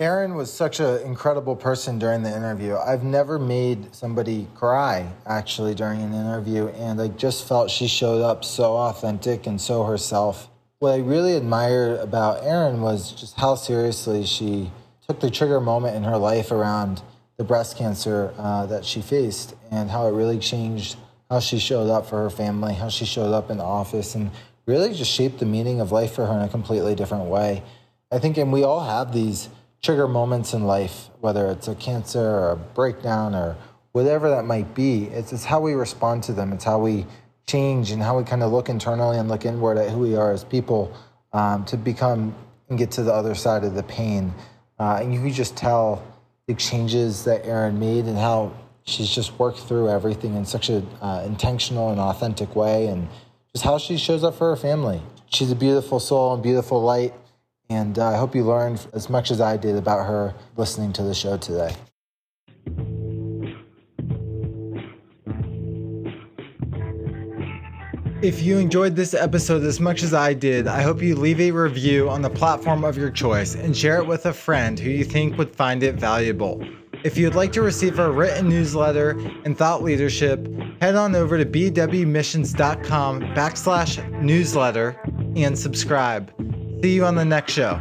Erin was such an incredible person during the interview. I've never made somebody cry actually during an interview, and I just felt she showed up so authentic and so herself. What I really admired about Erin was just how seriously she took the trigger moment in her life around the breast cancer uh, that she faced and how it really changed how she showed up for her family, how she showed up in the office, and really just shaped the meaning of life for her in a completely different way. I think, and we all have these trigger moments in life, whether it's a cancer or a breakdown or whatever that might be. It's, it's how we respond to them. It's how we change and how we kind of look internally and look inward at who we are as people um, to become and get to the other side of the pain. Uh, and you can just tell the changes that Erin made and how she's just worked through everything in such an uh, intentional and authentic way and just how she shows up for her family. She's a beautiful soul and beautiful light. And uh, I hope you learned as much as I did about her listening to the show today. If you enjoyed this episode as much as I did, I hope you leave a review on the platform of your choice and share it with a friend who you think would find it valuable. If you'd like to receive our written newsletter and thought leadership, head on over to bwmissions.com backslash newsletter and subscribe. See you on the next show.